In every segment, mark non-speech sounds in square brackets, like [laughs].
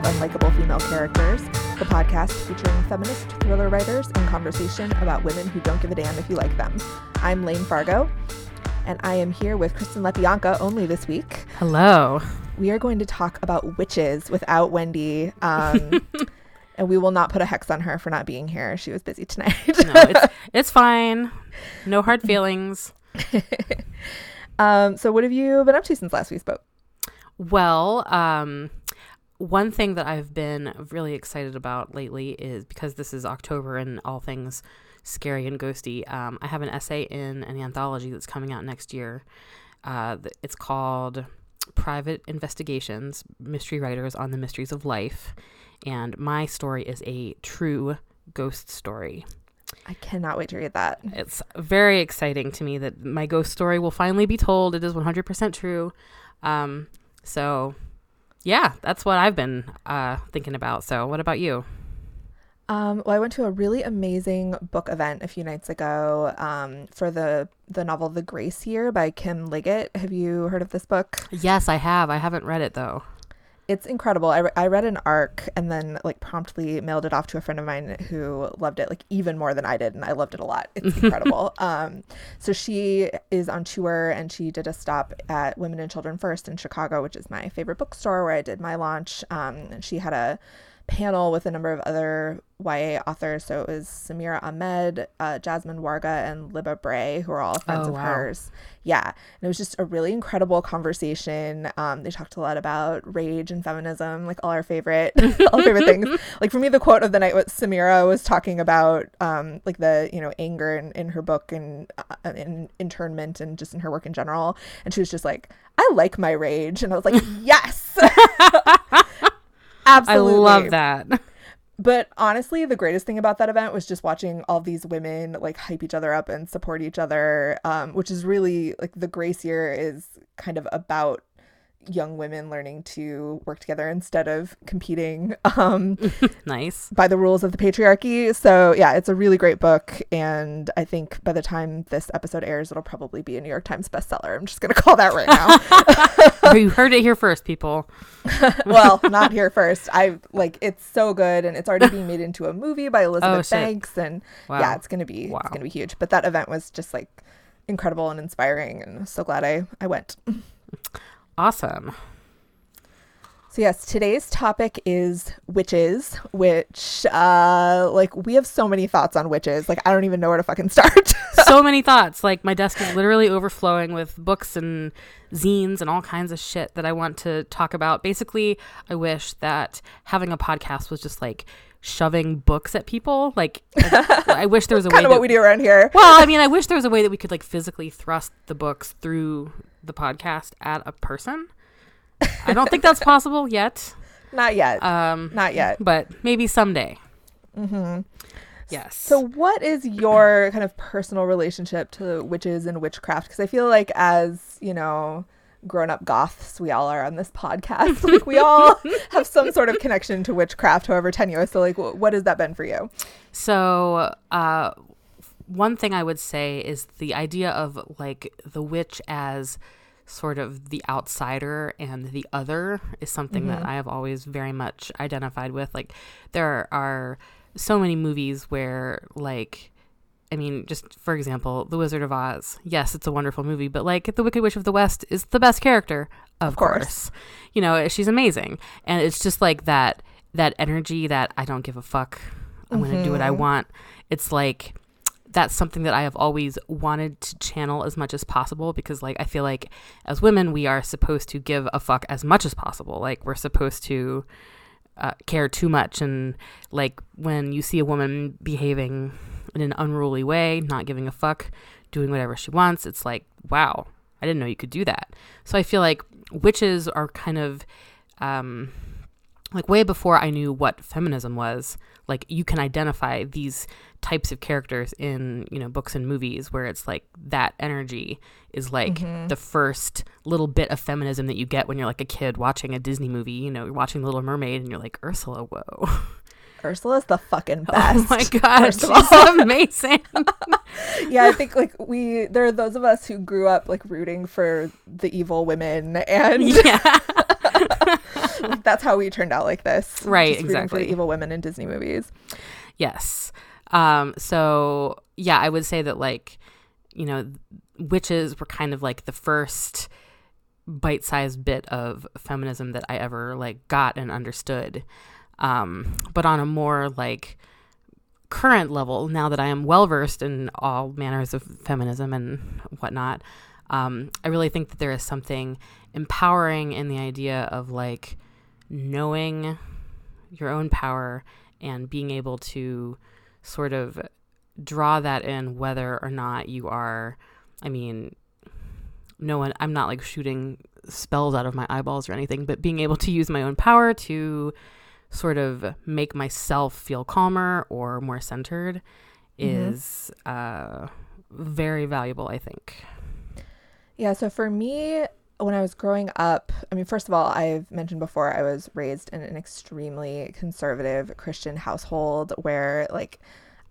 of Unlikable Female Characters, the podcast featuring feminist thriller writers in conversation about women who don't give a damn if you like them. I'm Layne Fargo, and I am here with Kristen Lepionka only this week. Hello. We are going to talk about witches without Wendy. Um, [laughs] and we will not put a hex on her for not being here. She was busy tonight. no, it's, it's fine. No hard feelings. [laughs] um, so, what have you been up to since last we spoke? Well, um, one thing that I've been really excited about lately is because this is October and all things scary and ghosty. Um, I have an essay in an anthology that's coming out next year. Uh, it's called Private Investigations Mystery Writers on the Mysteries of Life. And my story is a true ghost story. I cannot wait to read that. It's very exciting to me that my ghost story will finally be told. It is 100% true. Um, so, yeah, that's what I've been uh, thinking about. So, what about you? Um, well, I went to a really amazing book event a few nights ago um, for the the novel The Grace Year by Kim Liggett. Have you heard of this book? Yes, I have. I haven't read it though it's incredible. I, re- I read an arc and then like promptly mailed it off to a friend of mine who loved it like even more than I did, and I loved it a lot. It's [laughs] incredible. um, so she is on tour and she did a stop at Women and Children First in Chicago, which is my favorite bookstore where I did my launch. Um, and she had a panel with a number of other YA authors. So it was Samira Ahmed, uh, Jasmine Warga, and Libba Bray, who are all friends oh, of wow. hers. Yeah. And it was just a really incredible conversation. Um, they talked a lot about rage and feminism, like all our favorite, [laughs] all favorite things. [laughs] Like for me, the quote of the night was Samira was talking about um, like the, you know, anger in, in her book and uh, in internment and just in her work in general. And she was just like, I like my rage. And I was like, [laughs] yes. Absolutely. I love that. [laughs] But honestly, the greatest thing about that event was just watching all these women like hype each other up and support each other, um, which is really like the Grace Year is kind of about young women learning to work together instead of competing [laughs] um [laughs] nice. by the rules of the patriarchy. So yeah it's a really great book and i think by the time this episode airs it'll probably be a new york times bestseller. I'm just gonna call that right now. [laughs] You heard it here first people. Well not here first. I like it's so good and it's already being made into a movie by elizabeth oh, banks and wow. yeah it's gonna be wow. it's gonna be huge. But that event was just like incredible and inspiring and so glad i i went Awesome. So yes, today's topic is witches, which uh like we have so many thoughts on witches. Like I don't even know where to fucking [laughs] start. so many thoughts. Like my desk is literally overflowing with books and zines and all kinds of shit that I want to talk about. Basically, I wish that having a podcast was just like shoving books at people. Like, [laughs] I wish there was a way. Kind of what we do around here. Well, I mean, I wish there was a way that we could like physically thrust the books through the podcast at a person. I don't think that's [laughs] possible yet. Not yet. Um, not yet. But maybe someday. Mm-hmm. Yes. So, what is your kind of personal relationship to witches and witchcraft? Because I feel like, as you know, grown up goths we all are on this podcast, like we all [laughs] have some sort of connection to witchcraft, however tenuous. So, like, what has that been for you? So, uh, one thing I would say is the idea of like the witch as sort of the outsider and the other is something mm-hmm. that I have always very much identified with. Like there are so many movies where like I mean, just for example, The Wizard of Oz. Yes, it's a wonderful movie, but like The Wicked Witch of the West is the best character, of, of course. course. You know, she's amazing. And it's just like that that energy that I don't give a fuck. I'm mm-hmm. going to do what I mm-hmm. want. It's like that's something that I have always wanted to channel as much as possible because, like, I feel like as women, we are supposed to give a fuck as much as possible. Like, we're supposed to uh, care too much. And, like, when you see a woman behaving in an unruly way, not giving a fuck, doing whatever she wants, it's like, wow, I didn't know you could do that. So I feel like witches are kind of, um, like, way before I knew what feminism was, like, you can identify these types of characters in you know books and movies where it's like that energy is like mm-hmm. the first little bit of feminism that you get when you're like a kid watching a Disney movie. You know, you're watching The Little Mermaid and you're like Ursula, whoa. [laughs] Ursula's the fucking best. [laughs] Oh my god, she's [laughs] amazing. [laughs] yeah, I think like we there are those of us who grew up like rooting for the evil women and yeah. like, that's how we turned out like this. Right, Just rooting For exactly. the evil women in Disney movies. Yes. Um, so yeah, I would say that like, you know, witches were kind of like the first bite-sized bit of feminism that I ever like got and understood. Um, but on a more like current level, now that I am well versed in all manners of feminism and whatnot, um, I really think that there is something empowering in the idea of like knowing your own power and being able to sort of draw that in whether or not you are i mean no one i'm not like shooting spells out of my eyeballs or anything but being able to use my own power to sort of make myself feel calmer or more centered Mhm. is uh very valuable i think Yeah, so for me, when I was growing up, I mean, first of all, I've mentioned before, I was raised in an extremely conservative Christian household where, like,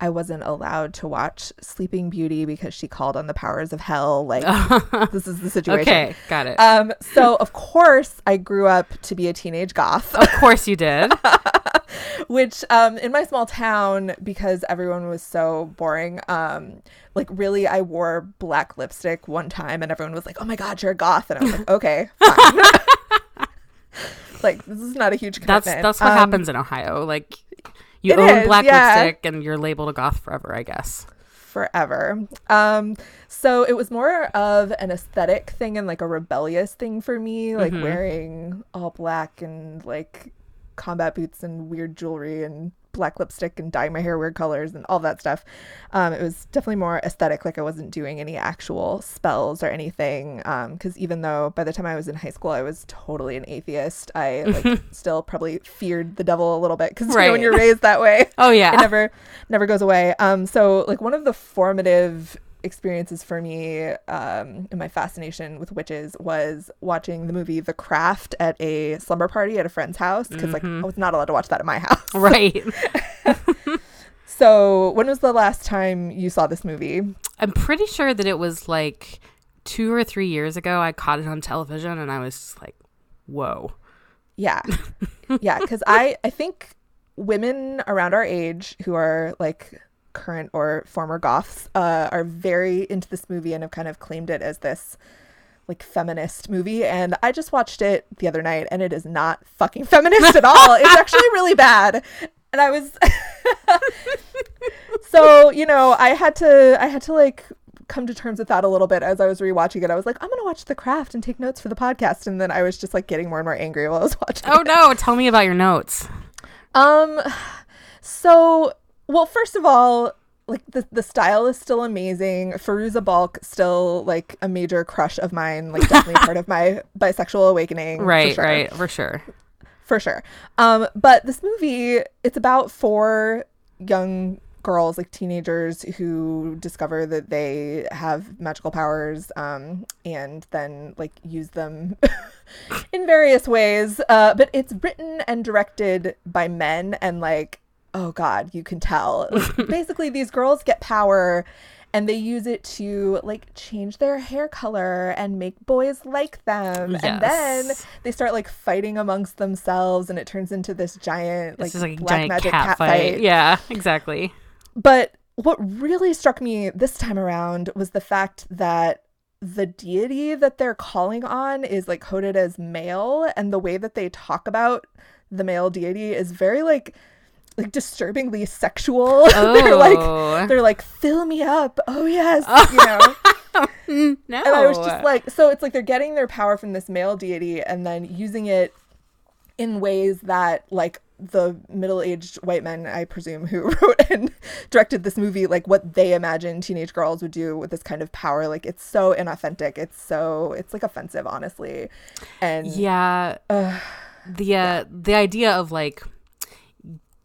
I wasn't allowed to watch Sleeping Beauty because she called on the powers of hell. Like, [laughs] this is the situation. okay got it Um, so of course I grew up to be a teenage goth, of course you did [laughs] which um in my small town because everyone was so boring, um like really I wore black lipstick one time and everyone was like, "Oh my god, you're a goth." And I was like, [laughs] "Okay, fine." like this is not a huge commitment. that's that's what Um, happens in ohio like you it own is, black yeah. lipstick and you're labeled a goth forever i guess forever. Um, so it was more of an aesthetic thing and like a rebellious thing for me, like Mhm. wearing all black and like combat boots and weird jewelry and black lipstick and dye my hair weird colors and all that stuff. Um, it was definitely more aesthetic, like I wasn't doing any actual spells or anything. Um, because even though by the time I was in high school I was totally an atheist, I like [laughs] still probably feared the devil a little bit because you know, when you're raised that way [laughs] oh yeah it never never goes away um so like one of the formative experiences for me um in my fascination with witches was watching the movie the craft at a slumber party at a friend's house because like i was not allowed to watch that at my house right [laughs] [laughs] so when was the last time you saw this movie I'm pretty sure that it was like two or three years ago. I caught it on television and I was just like, whoa. yeah [laughs] yeah because i i think women around our age who are like current or former goths uh, are very into this movie and have kind of claimed it as this like feminist movie. And i just watched it the other night and it is not fucking feminist at all. It's actually [laughs] really bad. And i was [laughs] so you know i had to i had to like come to terms with that a little bit as i was rewatching it. I was like i'm gonna watch the craft and take notes for the podcast. And then i was just like getting more and more angry while i was watching Oh it. no, tell me about your notes. Um, so well, first of all, like the the style is still amazing. Fairuza Balk still like a major crush of mine. Like definitely part of my [laughs] bisexual awakening. for Right, sure. right, for sure. for sure. Um, but this movie, it's about four young girls, like teenagers, who discover that they have magical powers, um, and then like use them [laughs] in various ways. Uh, but it's written and directed by men, and like, oh god, you can tell. [laughs] Basically, these girls get power. And they use it to like change their hair color and make boys like them. And then they start like fighting amongst themselves and it turns into this giant like, This is like black giant magic cat, fight. Yeah, [laughs] exactly. but what really struck me this time around was the fact that the deity that they're calling on is like coded as male and the way that they talk about the male deity is very like like disturbingly sexual [laughs] they're like Oh. they're like fill me up oh yes [laughs] you know no. and I was just like, so it's like they're getting their power from this male deity and then using it in ways that like the middle-aged white men, I presume, who [laughs] wrote and directed this movie, like what they imagine teenage girls would do with this kind of power. Like it's so inauthentic. It's so it's like offensive, honestly. And yeah. the uh, the idea of like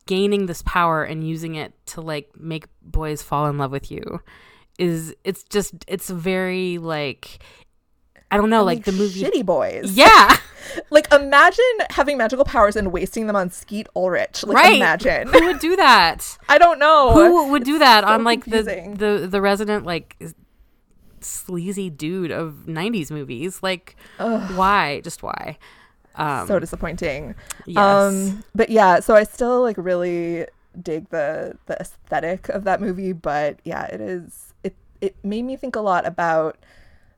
gaining this power and using it to like make boys fall in love with you is it's just it's very like I don't know, like the movie shitty boys. Yeah. [laughs] like imagine having magical powers and wasting them on Skeet Ulrich. Like Right. imagine. Who would do that? [laughs] I don't know. Who would do that so on like the, confusing. the the resident like sleazy dude of 90s movies? Like why? Just why? Um so disappointing. yes. Um but yeah, so I still like really dig the the aesthetic of that movie, but yeah, it is it it made me think a lot about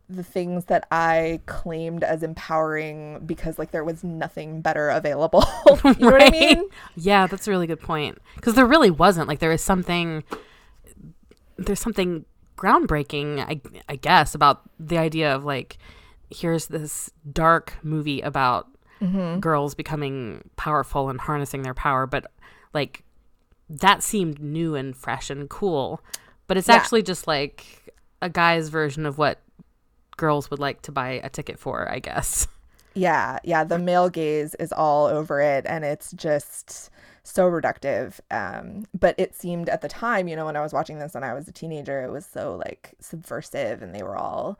the things that I claimed as empowering because like there was nothing better available. [laughs] you know what I mean? Yeah, that's a really good point. Because there really wasn't. Like there is something. There's something groundbreaking, I I guess, about the idea of like, here's this dark movie about Mm-hmm. girls becoming powerful and harnessing their power, but like that seemed new and fresh and cool. But it's Yeah. actually just like a guy's version of what girls would like to buy a ticket for, I guess. Yeah, yeah, the male gaze is all over it and it's just so reductive. Um, but it seemed at the time, you know, when I was watching this when I was a teenager, it was so like subversive and they were all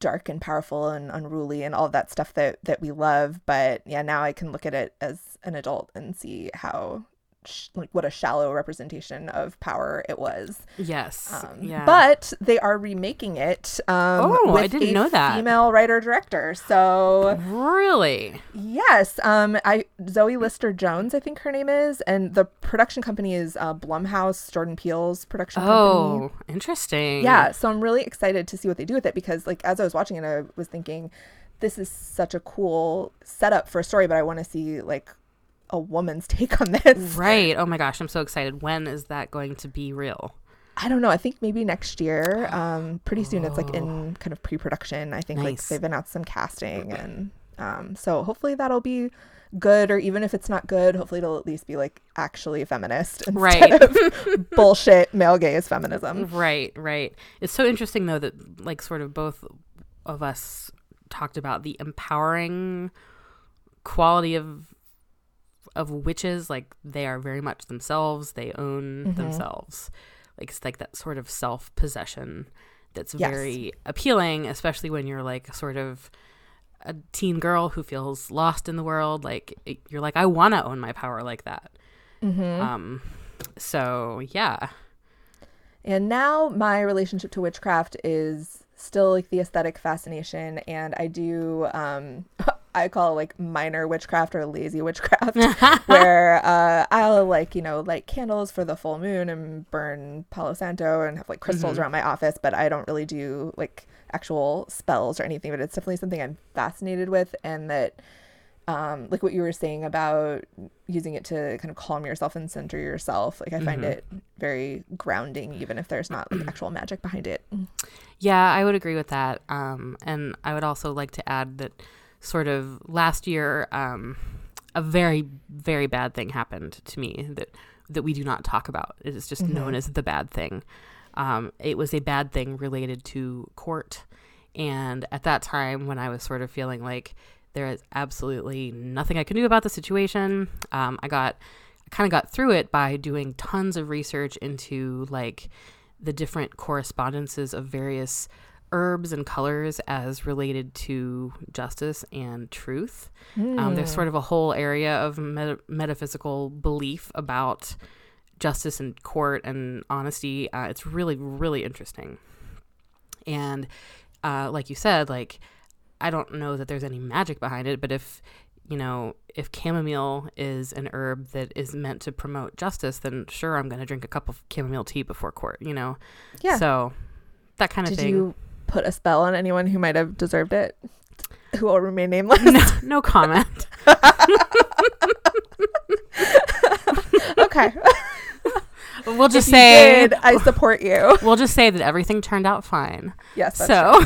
dark and powerful and unruly and all that stuff that that we love. But yeah, now I can look at it as an adult and see how sh- like what a shallow representation of power it was. Yes. Um, yeah. But they are remaking it um, Oh, I didn't a know that. female writer director. So really, Yes, um, I Zoe Lister Jones, I think her name is, and the production company is uh, Blumhouse, Jordan Peele's production company. Oh, interesting. Yeah, so I'm really excited to see what they do with it because, like, as I was watching it, I was thinking, this is such a cool setup for a story, but I want to see like a woman's [laughs] take on this. Right. Oh my gosh, I'm so excited. When is that going to be real? I don't know. I think maybe next year. Um, pretty soon. It's like in kind of pre-production. I think like they've announced some casting, and um, so hopefully that'll be good. Or even if it's not good, hopefully it'll at least be like actually feminist [laughs] instead Right. of bullshit male gaze feminism. Right, right. It's so interesting though that like sort of both of us talked about the empowering quality of of witches like they are very much themselves, they own Mm-hmm. themselves. Like it's like that sort of self-possession that's Yes. very appealing, especially when you're like sort of a teen girl who feels lost in the world like it- you're like I want to own my power like that. Mm-hmm. Um so yeah. And now my relationship to witchcraft is still like the aesthetic fascination, and I do um [laughs] I call it like minor witchcraft or lazy witchcraft, [laughs] where uh, I'll like you know light candles for the full moon and burn Palo Santo and have like crystals around my office, but I don't really do like actual spells or anything. But it's definitely something I'm fascinated with, and that um, like what you were saying about using it to kind of calm yourself and center yourself. Like I find it very grounding, even if there's not like [clears throat] actual magic behind it. Yeah, I would agree with that. Um, and I would also like to add that sort of last year, um, a very, very bad thing happened to me that that we do not talk about. It is just known as the bad thing. Um, it was a bad thing related to court. And at that time, when I was sort of feeling like there is absolutely nothing I can do about the situation, um, I got kind of got through it by doing tons of research into like the different correspondences of various herbs and colors as related to justice and truth. Um, there's sort of a whole area of meta- metaphysical belief about justice and court and honesty. Uh, it's really, really interesting. And uh, like you said, like I don't know that there's any magic behind it, but if you know, if chamomile is an herb that is meant to promote justice, then sure, I'm going to drink a cup of chamomile tea before court. You know, Yeah. So that kind of Did thing. you put a spell on anyone who might have deserved it? Who will remain nameless? no, no comment. [laughs] okay. [laughs] We'll just If say did, I support you. [laughs] we'll just say that everything turned out fine. Yes. That's so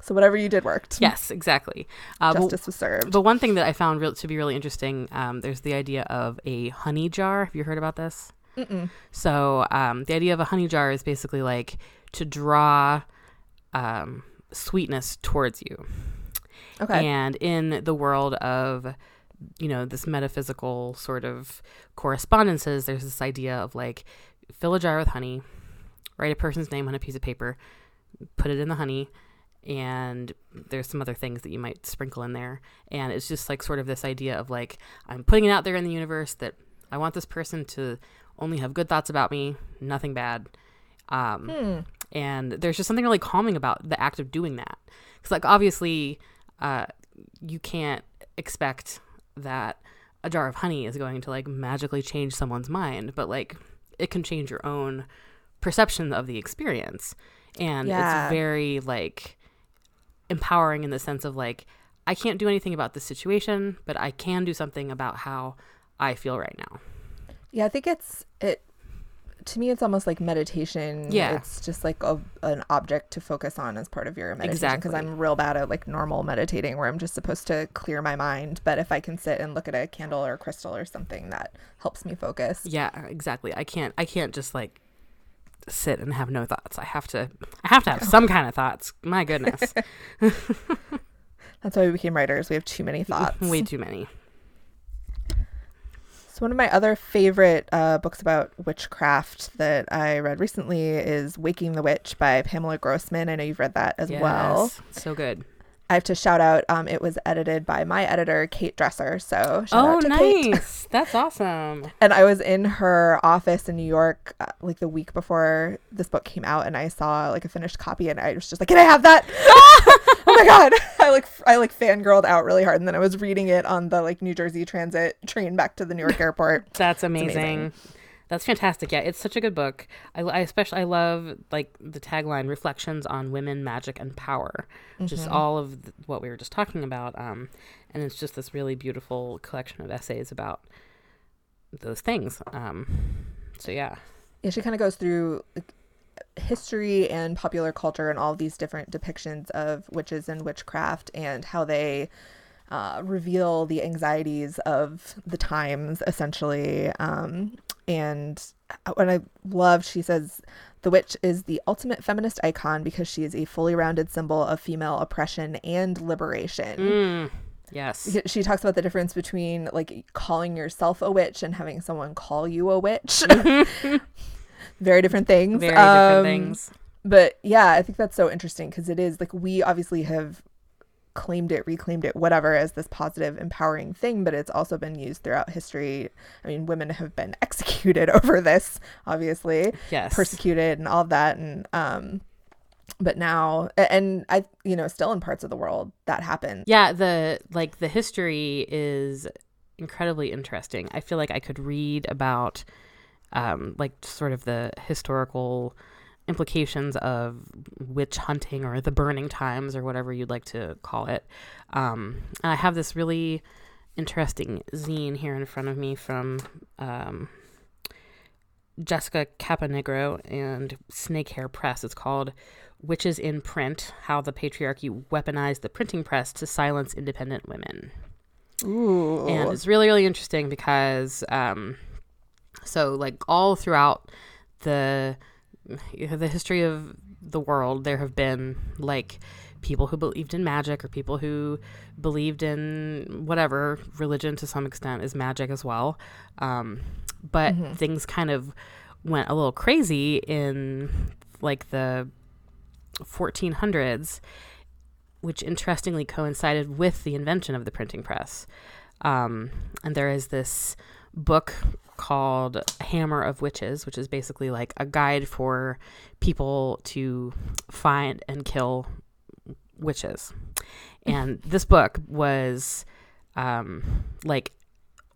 so whatever you did worked. yes, exactly. Uh, but, Justice was served. but one thing that I found real, to be really interesting, um, there's the idea of a honey jar. Have you heard about this? Mm-mm. So um, the idea of a honey jar is basically like to draw um, sweetness towards you. Okay. And in the world of, you know, this metaphysical sort of correspondences, there's this idea of like fill a jar with honey, write a person's name on a piece of paper, put it in the honey, and there's some other things that you might sprinkle in there. And it's just like sort of this idea of like, I'm putting it out there in the universe that I want this person to only have good thoughts about me, nothing bad. Um, Hmm. And there's just something really calming about the act of doing that. Because, like, obviously, uh, you can't expect that a jar of honey is going to like magically change someone's mind, but like it can change your own perception of the experience. And Yeah. it's very like empowering in the sense of like, I can't do anything about this situation, but I can do something about how I feel right now. Yeah, I think it's it. To me, it's almost like meditation. Yeah. it's just like a, an object to focus on as part of your meditation. Because Exactly. I'm real bad at like normal meditating, where I'm just supposed to clear my mind. But if I can sit and look at a candle or a crystal or something, that helps me focus. Yeah, exactly. I can't I can't just like sit and have no thoughts. I have to I have to have some kind of thoughts. My goodness. [laughs] That's why we became writers. We have too many [laughs] thoughts. Way too many. So one of my other favorite uh, books about witchcraft that I read recently is "Waking the Witch" by Pamela Grossman. I know you've read that as well. Yes, So good. I have to shout out. Um, it was edited by my editor, Kate Dresser. So Oh, out to Kate. [laughs] nice. That's awesome. And I was in her office in New York uh, like the week before this book came out, and I saw like a finished copy, and I was just like, "Can I have that?" [laughs] [laughs] oh my god! I like I like fangirled out really hard, and then I was reading it on the like New Jersey Transit train back to the New York airport. That's amazing. amazing. That's fantastic. Yeah, it's such a good book. I, I especially I love like the tagline "Reflections on Women, Magic, and Power." Just Mm-hmm. all of th- what we were just talking about. Um, and it's just this really beautiful collection of essays about those things. Um, so yeah, Yeah, she kind of goes through like, history and popular culture and all these different depictions of witches and witchcraft and how they uh, reveal the anxieties of the times, essentially. Um, and what I love, she says, the witch is the ultimate feminist icon because she is a fully rounded symbol of female oppression and liberation. mm, yes, She talks about the difference between like calling yourself a witch and having someone call you a witch. [laughs] Very different things. very different Um, things. But yeah, I think that's so interesting because it is like we obviously have claimed it, reclaimed it, whatever, as this positive, empowering thing, but it's also been used throughout history. I mean, women have been [laughs] executed over this, obviously, Yes, persecuted and all that. And, um, but now, and I, you know, still in parts of the world that happens. Yeah, the like the history is incredibly interesting. I feel like I could read about um like sort of the historical implications of witch hunting or the burning times or whatever you'd like to call it. Um I have this really interesting zine here in front of me from um Jessica Caponegro and Snakehair Press. It's called Witches in Print How the Patriarchy Weaponized the Printing Press to Silence Independent Women. Ooh. And it's really, really interesting because, um, so like all throughout the the history of the world, there have been like people who believed in magic or people who believed in whatever religion to some extent is magic as well. Um, but things kind of went a little crazy in like the 1400s, which interestingly coincided with the invention of the printing press. Um, and there is this book called Hammer of Witches, which is basically like a guide for people to find and kill witches. And [laughs] this book was um, like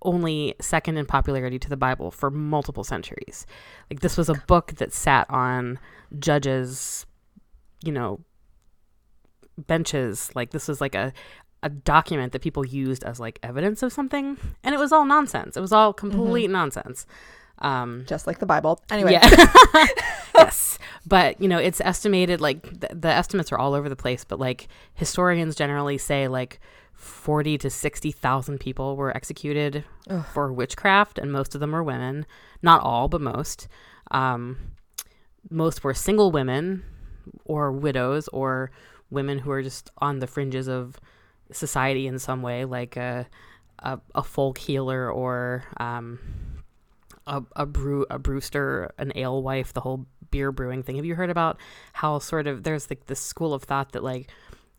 only second in popularity to the Bible for multiple centuries. Like this was a book that sat on judges, you know, benches. Like this was like a a document that people used as like evidence of something, and it was all nonsense. It was all complete nonsense. Um, just like the Bible. Anyway, yeah. [laughs] [laughs] yes. But, you know, it's estimated like th- the estimates are all over the place, but like historians generally say like 40 to 60,000 people were executed Ugh. for witchcraft and most of them were women. Not all, but most. Um, most were single women or widows or women who are just on the fringes of society in some way like a a, a folk healer or um, a a brew a brewster, an alewife, the whole beer brewing thing. Have you heard about how sort of there's like this school of thought that like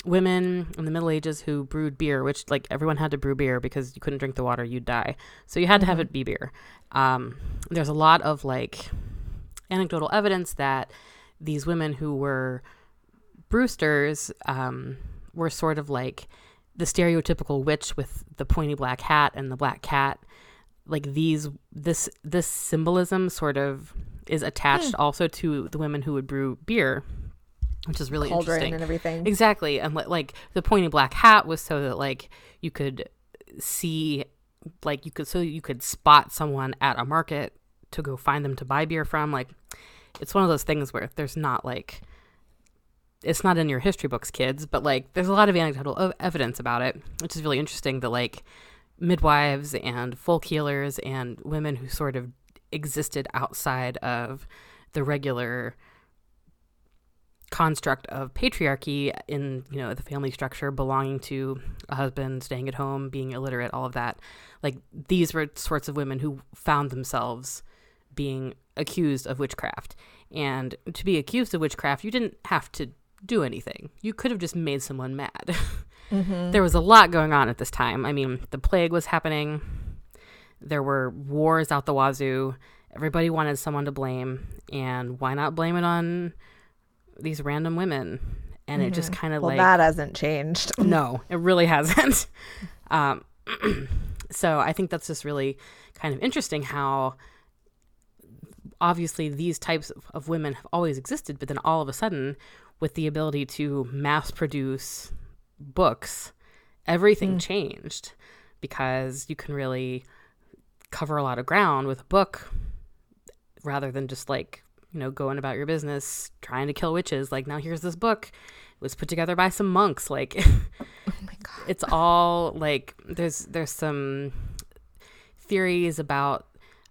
women in the Middle Ages who brewed beer, which like everyone had to brew beer because you couldn't drink the water, you'd die. So you had to have it be beer. Um, there's a lot of like anecdotal evidence that these women who were brewsters um, were sort of like the stereotypical witch with the pointy black hat and the black cat. Like these, this this symbolism sort of is attached hmm. also to the women who would brew beer which is really Cauldron interesting and everything. Exactly, and like the pointy black hat was so that like you could see, like you could so you could spot someone at a market to go find them to buy beer from. Like it's one of those things where there's not like it's not in your history books, kids, but like there's a lot of anecdotal evidence about it, which is really interesting. That like midwives and folk healers and women who sort of existed outside of the regular construct of patriarchy in you know the family structure belonging to a husband staying at home being illiterate all of that like these were sorts of women who found themselves being accused of witchcraft and to be accused of witchcraft you didn't have to do anything. You could have just made someone mad. [laughs] There was a lot going on at this time. I mean the plague was happening. There were wars out the wazoo. Everybody wanted someone to blame and why not blame it on these random women? And it just kind of well, like that hasn't changed. [laughs] no it really hasn't. [laughs] Um, [clears throat] so i think that's just really kind of interesting how obviously these types of, of women have always existed but then all of a sudden with the ability to mass produce books everything changed because you can really cover a lot of ground with a book rather than just like you know going about your business trying to kill witches like now here's this book. It was put together by some monks. Like [laughs] oh my god. it's all like there's there's some theories about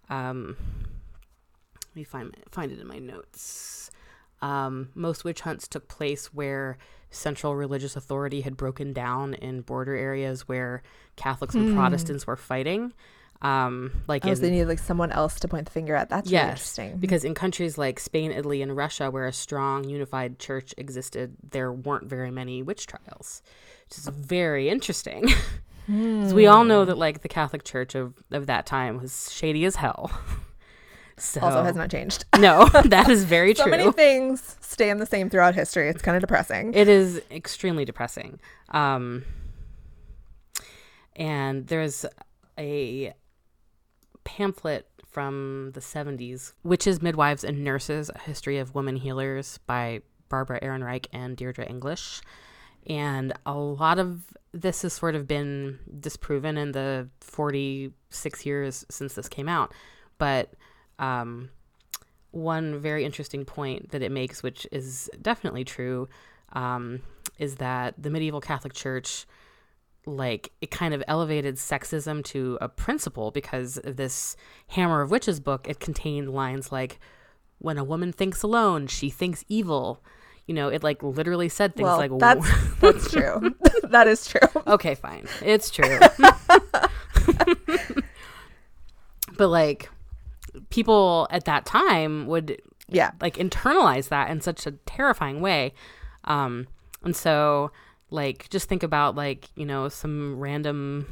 um let me find find it in my notes um most witch hunts took place where central religious authority had broken down in border areas where catholics and protestants were fighting um like Oh, in, so they needed like someone else to point the finger at. That's really interesting. because in countries like Spain, Italy, and Russia, where a strong unified church existed, there weren't very many witch trials, which is very interesting. [laughs] 'Cause we all know that like the Catholic Church of, of that time was shady as hell. [laughs] So also has not changed. [laughs] no, [laughs] that is very true. so many things stand the same throughout history. It's kind of depressing. It is extremely depressing. Um, and there's a pamphlet from the 70s, Witches, Midwives, and Nurses A History of Women Healers by Barbara Ehrenreich and Deirdre English. And a lot of this has sort of been disproven in the 46 years since this came out. But um, one very interesting point that it makes, which is definitely true, um, is that the medieval Catholic Church, like, it kind of elevated sexism to a principle because this Hammer of Witches book, it contained lines like, when a woman thinks alone, she thinks evil. You know, it like literally said things well, like, that's [laughs] that's true. [laughs] that is true. [laughs] okay, fine. It's true. but like, people at that time would Yeah. like internalize that in such a terrifying way. Um, and so like just think about like, you know, some random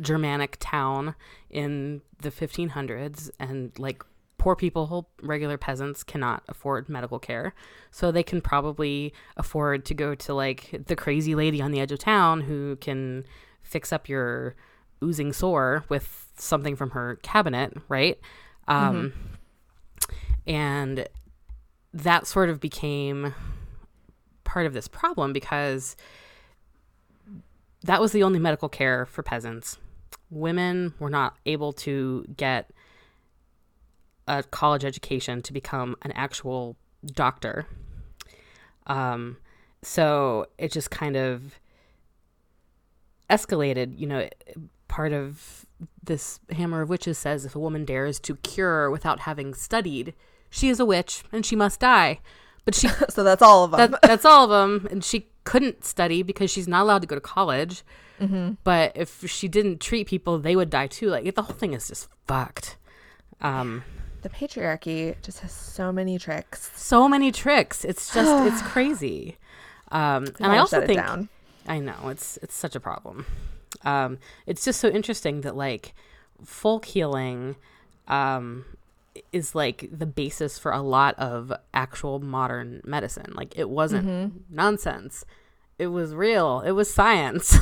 Germanic town in the 1500s and like poor people, regular peasants cannot afford medical care. So they can probably afford to go to like the crazy lady on the edge of town who can fix up your oozing sore with something from her cabinet, right? Um, and that sort of became part of this problem because that was the only medical care for peasants. Women were not able to get a college education to become an actual doctor. Um, so it just kind of escalated. You know, part of this Hammer of Witches says if a woman dares to cure without having studied, she is a witch and she must die. But she [laughs] So that's all of them. that, [laughs] that's all of them. And she couldn't study because she's not allowed to go to college. But if she didn't treat people, they would die too. Like the whole thing is just fucked. Um, the patriarchy just has so many tricks. so many tricks. It's just it's [sighs] crazy. Um, and I also think I know it's it's such a problem. Um, it's just so interesting that like folk healing um, is like the basis for a lot of actual modern medicine. Like it wasn't mm-hmm. nonsense. It was real. It was science.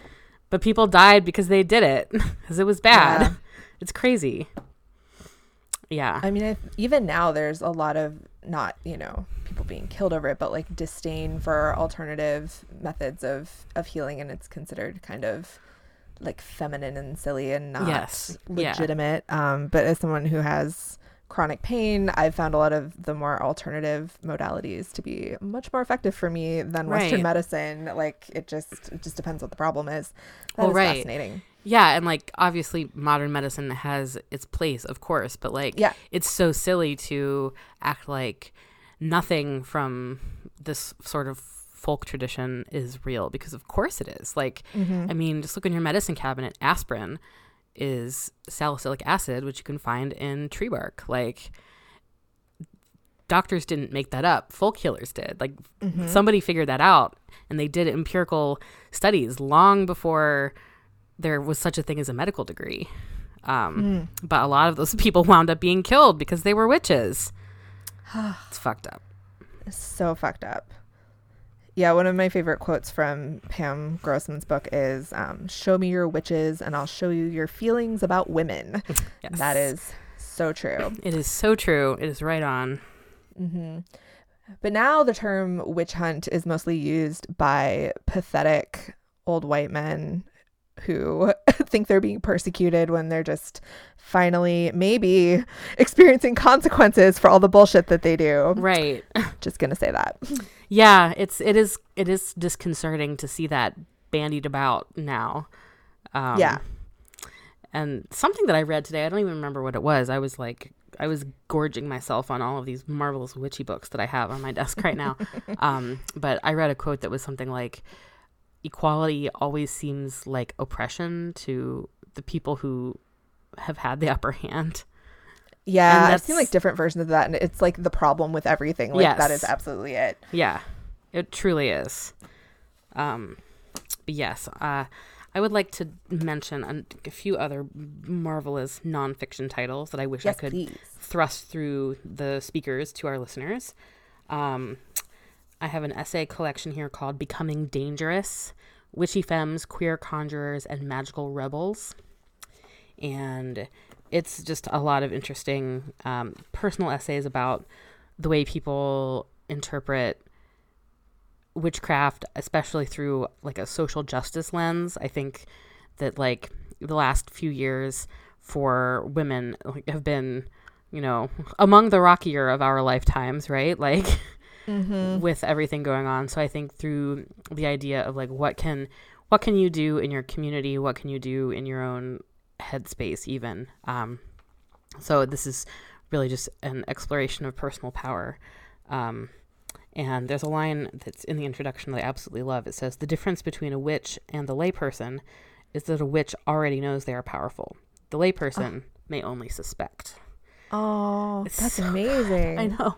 [laughs] but people died because they did it [laughs] because it was bad. Yeah. [laughs] It's crazy. Yeah. I mean, I, even now there's a lot of not, you know, people being killed over it, but like disdain for alternative methods of of healing and it's considered kind of like feminine and silly and not yes. legitimate. Yeah. Um, but as someone who has chronic pain, I've found a lot of the more alternative modalities to be much more effective for me than Western right. medicine. Like it just it just depends what the problem is. That well, is right. fascinating. Yeah, and like obviously modern medicine has its place, of course, but like yeah. it's so silly to act like nothing from this sort of folk tradition is real because of course it is. Like, mm-hmm. I mean, just look in your medicine cabinet. Aspirin is salicylic acid, which you can find in tree bark. Like, doctors didn't make that up. Folk healers did. Like, mm-hmm. somebody figured that out, and they did empirical studies long before there was such a thing as a medical degree. Um, mm. But a lot of those [laughs] people wound up being killed because they were witches. [sighs] it's fucked up. so fucked up. Yeah, one of my favorite quotes from Pam Grossman's book is um, Show me your witches and I'll show you your feelings about women. [laughs] Yes. That is so true. It is so true. It is right on. Mm-hmm. But now the term witch hunt is mostly used by pathetic old white men who [laughs] think they're being persecuted when they're just finally maybe [laughs] experiencing consequences for all the bullshit that they do. Right. [laughs] Just going to say that. Yeah, it's it is it is disconcerting to see that bandied about now. Um, yeah. And something that I read today, I don't even remember what it was. I was like I was gorging myself on all of these marvelous witchy books that I have on my desk right now. um, but I read a quote that was something like equality always seems like oppression to the people who have had the [laughs] upper hand. Yeah, I've seen like different versions of that, and it's like the problem with everything. Like yes. that is absolutely it. Yeah, it truly is. Um, yes, uh, I would like to mention a, a, few other marvelous nonfiction titles that I wish yes, I could please. thrust through the speakers to our listeners. Um, I have an essay collection here called Becoming Dangerous Witchy Femmes, Queer Conjurers, and Magical Rebels. And it's just a lot of interesting um, personal essays about the way people interpret witchcraft, especially through like a social justice lens. I think that like the last few years for women have been, you know, among the rockier of our lifetimes, right? Like [laughs] mm-hmm. with everything going on. So I think through the idea of like what can what can you do in your community, what can you do in your own headspace, even. Um, so this is really just an exploration of personal power. Um, and there's a line that's in the introduction that I absolutely love. It says, The difference between a witch and the layperson is that a witch already knows they are powerful. The layperson oh. may only suspect. Oh, it's that's so [laughs] amazing. I know.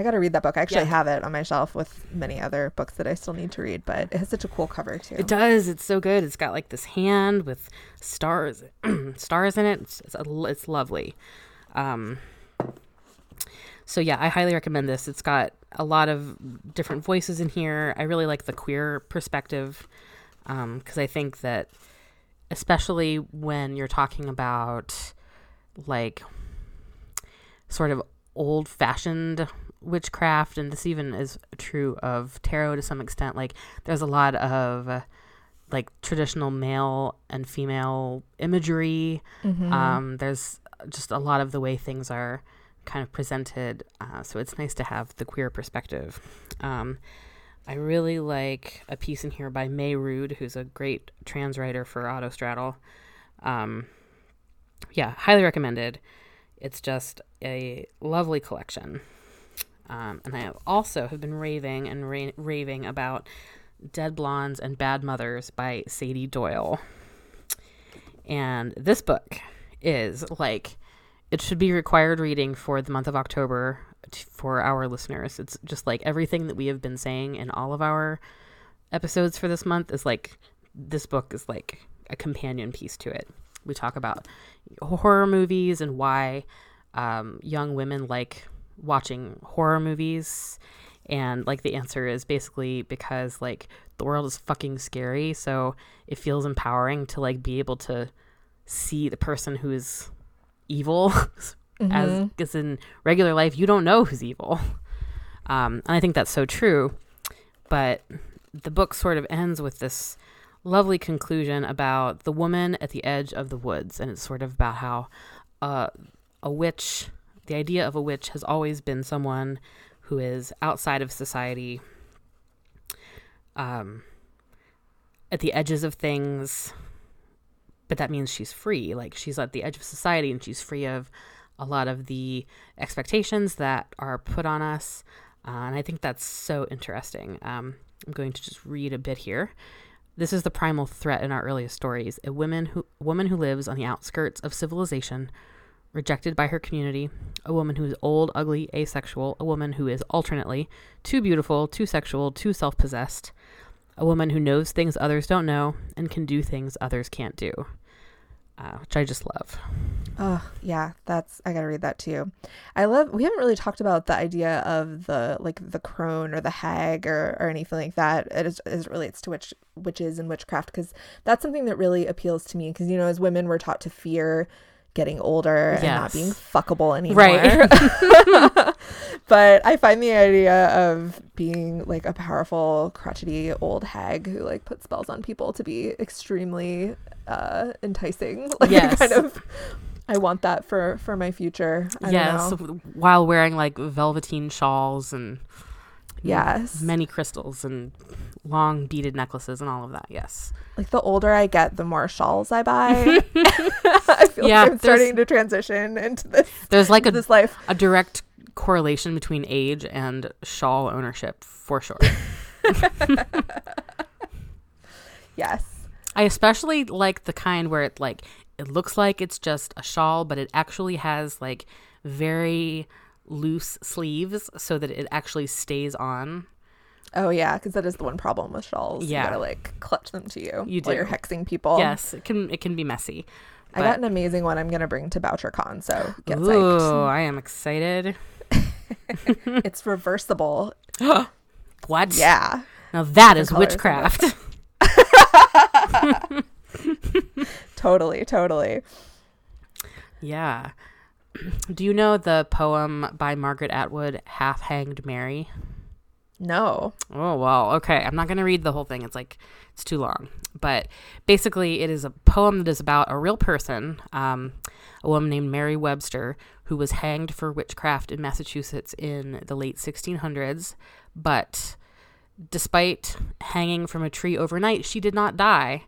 I got to read that book. I actually yeah. have it on my shelf with many other books that I still need to read, but it has such a cool cover too. It does. It's so good. It's got like this hand with stars, [clears throat] stars in it. It's, it's, it's lovely. Um, so yeah, I highly recommend this. It's got a lot of different voices in here. I really like the queer perspective because um, I think that, especially when you're talking about like sort of old fashioned witchcraft, and this even is true of tarot to some extent. Like, there's a lot of uh, like traditional male and female imagery. Mm-hmm. Um, there's just a lot of the way things are kind of presented. Uh, so it's nice to have the queer perspective. Um, I really like a piece in here by Mey Rude, who's a great trans writer for Autostraddle. Um, yeah, highly recommended. It's just a lovely collection. Um, and I also have been raving and ra- raving about Dead Blondes and Bad Mothers by Sady Doyle. And this book is like it should be required reading for the month of October. t- for our listeners. It's just like everything that we have been saying in all of our episodes for this month is like this book is like a companion piece to it. We talk about horror movies and why um, young women like watching horror movies. And like the answer is basically because like the world is fucking scary. So it feels empowering to like be able to see the person who is evil [laughs] mm-hmm. as because in regular life you don't know who's evil. Um, and I think that's so true. But the book sort of ends with this lovely conclusion about the woman at the edge of the woods, and it's sort of about how uh, a witch, the idea of a witch, has always been someone who is outside of society, um, at the edges of things, but that means she's free. Like she's at the edge of society and she's free of a lot of the expectations that are put on us. Uh, and I think that's so interesting. Um, I'm going to just read a bit here. This is the primal threat in our earliest stories a woman who, woman who lives on the outskirts of civilization, rejected by her community, a woman who is old, ugly, asexual, a woman who is alternately too beautiful, too sexual, too self possessed, a woman who knows things others don't know and can do things others can't do uh, which I just love. Oh, yeah, that's I got to read that too. I love we haven't really talked about the idea of the like the crone or the hag or, or anything like that as, as it relates to witch witches and witchcraft because that's something that really appeals to me because you know as women we're taught to fear getting older yes. and not being fuckable anymore. Right. [laughs] [laughs] but I find the idea of being like a powerful, crotchety old hag who like puts spells on people to be extremely uh, enticing. [laughs] Like yes. kind of I want that for for my future. I yes, while wearing like velveteen shawls and yes, many crystals and long beaded necklaces and all of that. Yes. Like the older I get, the more shawls I buy. [laughs] [laughs] I feel yeah, like I'm starting to transition into this. There's like a this life a direct correlation between age and shawl ownership for sure. [laughs] yes. I especially like the kind where it like it looks like it's just a shawl, but it actually has like very loose sleeves so that it actually stays on. Oh yeah, because that is the one problem with shawls. Yeah, you gotta like clutch them to you. You do. While you're hexing people. Yes, it can. It can be messy. I got an amazing one. I'm gonna bring to BoucherCon, so get Ooh, psyched. I am excited. [laughs] it's reversible. [gasps] what? Yeah. Now that is witchcraft. [laughs] [laughs] totally, totally. Yeah. Do you know the poem by Margaret Atwood, Half Hanged Mary? No. Oh, well, okay. I'm not going to read the whole thing. It's like, it's too long. But basically, it is a poem that is about a real person, um, a woman named Mary Webster, who was hanged for witchcraft in Massachusetts in the late 1600s. But despite hanging from a tree overnight, she did not die.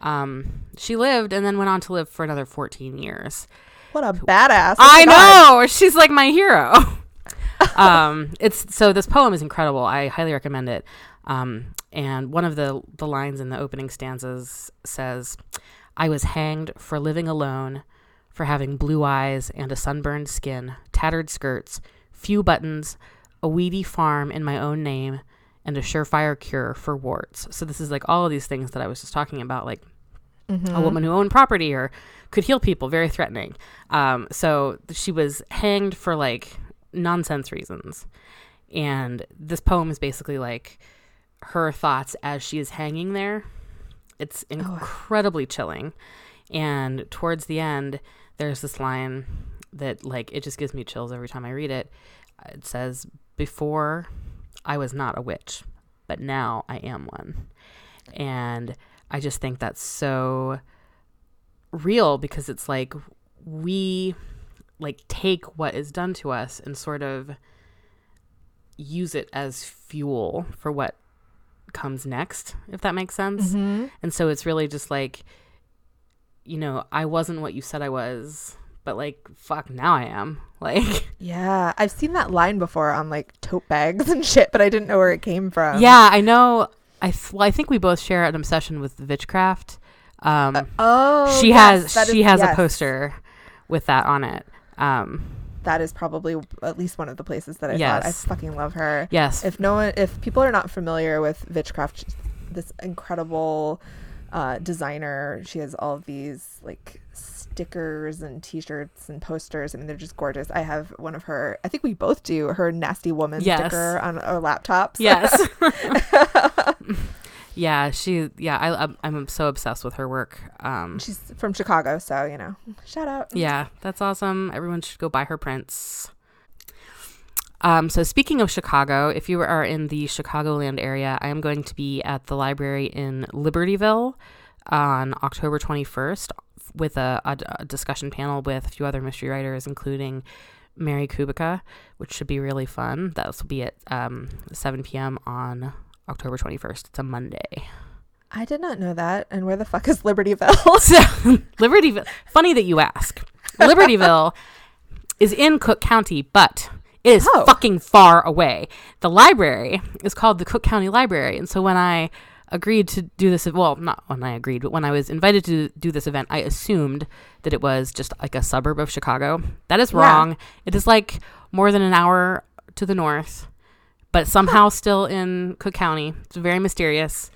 Um, she lived and then went on to live for another 14 years. What a badass. Oh I know. She's like my hero. [laughs] um, it's so this poem is incredible. I highly recommend it. Um, and one of the the lines in the opening stanzas says, "I was hanged for living alone, for having blue eyes and a sunburned skin, tattered skirts, few buttons, a weedy farm in my own name, and a surefire cure for warts. So this is like all of these things that I was just talking about, like mm-hmm. a woman who owned property or could heal people, very threatening. Um, so she was hanged for like nonsense reasons. And this poem is basically like her thoughts as she is hanging there. It's incredibly oh. chilling. And towards the end, there's this line that like it just gives me chills every time I read it. It says, "Before I was not a witch, but now I am one. And I just think that's so real because it's like we like take what is done to us and sort of use it as fuel for what comes next, if that makes sense. Mm-hmm. And so it's really just like, you know, I wasn't what you said I was but like fuck now I am. [laughs] Like Yeah, I've seen that line before on like tote bags and shit, but I didn't know where it came from. Yeah, I know I th- well I think we both share an obsession with witchcraft. Um uh, Oh. She yes, has she is, has yes. a poster with that on it. Um that is probably at least one of the places that I Yes. thought I fucking love her. Yes. If no one, if people are not familiar with Witchcraft, this incredible uh, designer, she has all of these like stickers and T-shirts and posters. I mean, they're just gorgeous. I have one of her. I think we both do her nasty woman Yes. sticker on our laptops. yes. [laughs] [laughs] [laughs] yeah, she yeah, I I'm, I'm so obsessed with her work. Um She's from Chicago, so you know, shout out. Yeah, that's awesome. Everyone should go buy her prints. Um, so speaking of Chicago, if you are in the Chicagoland area, I am going to be at the library in Libertyville on October 21st with a, a, a discussion panel with a few other mystery writers, including Mary Kubica, which should be really fun. That will be at um, 7 p.m. on October 21st. It's a Monday. I did not know that. And where the fuck is Libertyville? [laughs] So, Libertyville. Funny that you ask. Libertyville is in Cook County, but it is Oh. fucking far away. The library is called the Cook County Library, and so when I agreed to do this, well, not when I agreed, but when I was invited to do this event, I assumed that it was just like a suburb of Chicago. That is Yeah. wrong. It is like more than an hour to the north, but somehow still in Cook County. It's very mysterious.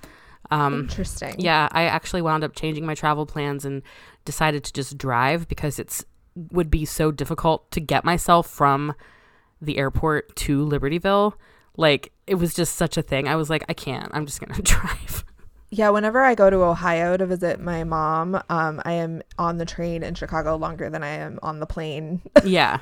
Um, Interesting. yeah, I actually wound up changing my travel plans and decided to just drive because it's would be so difficult to get myself from the airport to Libertyville. Like it was just such a thing. I was like, I can't. I'm just gonna [laughs] drive. Yeah, whenever I go to Ohio to visit my mom, um, I am on the train in Chicago longer than I am on the plane, yeah,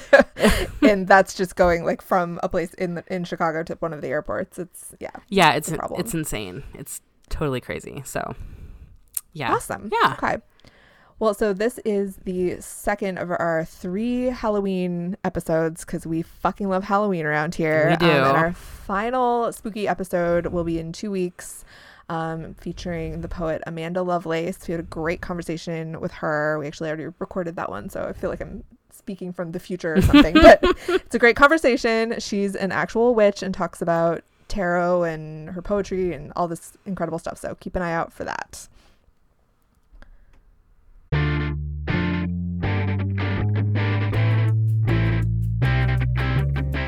[laughs] and that's just going like from a place in the, in Chicago to one of the airports. It's yeah, yeah. It's a it's insane. It's totally crazy. So, yeah, awesome. Yeah. Okay. Well, so this is the second of our three Halloween episodes because we fucking love Halloween around here. We do. Um, and our final spooky episode will be in two weeks, um, featuring the poet Amanda Lovelace. We had a great conversation with her. We actually already recorded that one, so I feel like I'm speaking from the future or something. but [laughs] it's a great conversation. She's an actual witch and talks about tarot and her poetry and all this incredible stuff. So keep an eye out for that.